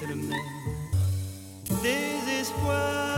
c'est le même désespoir.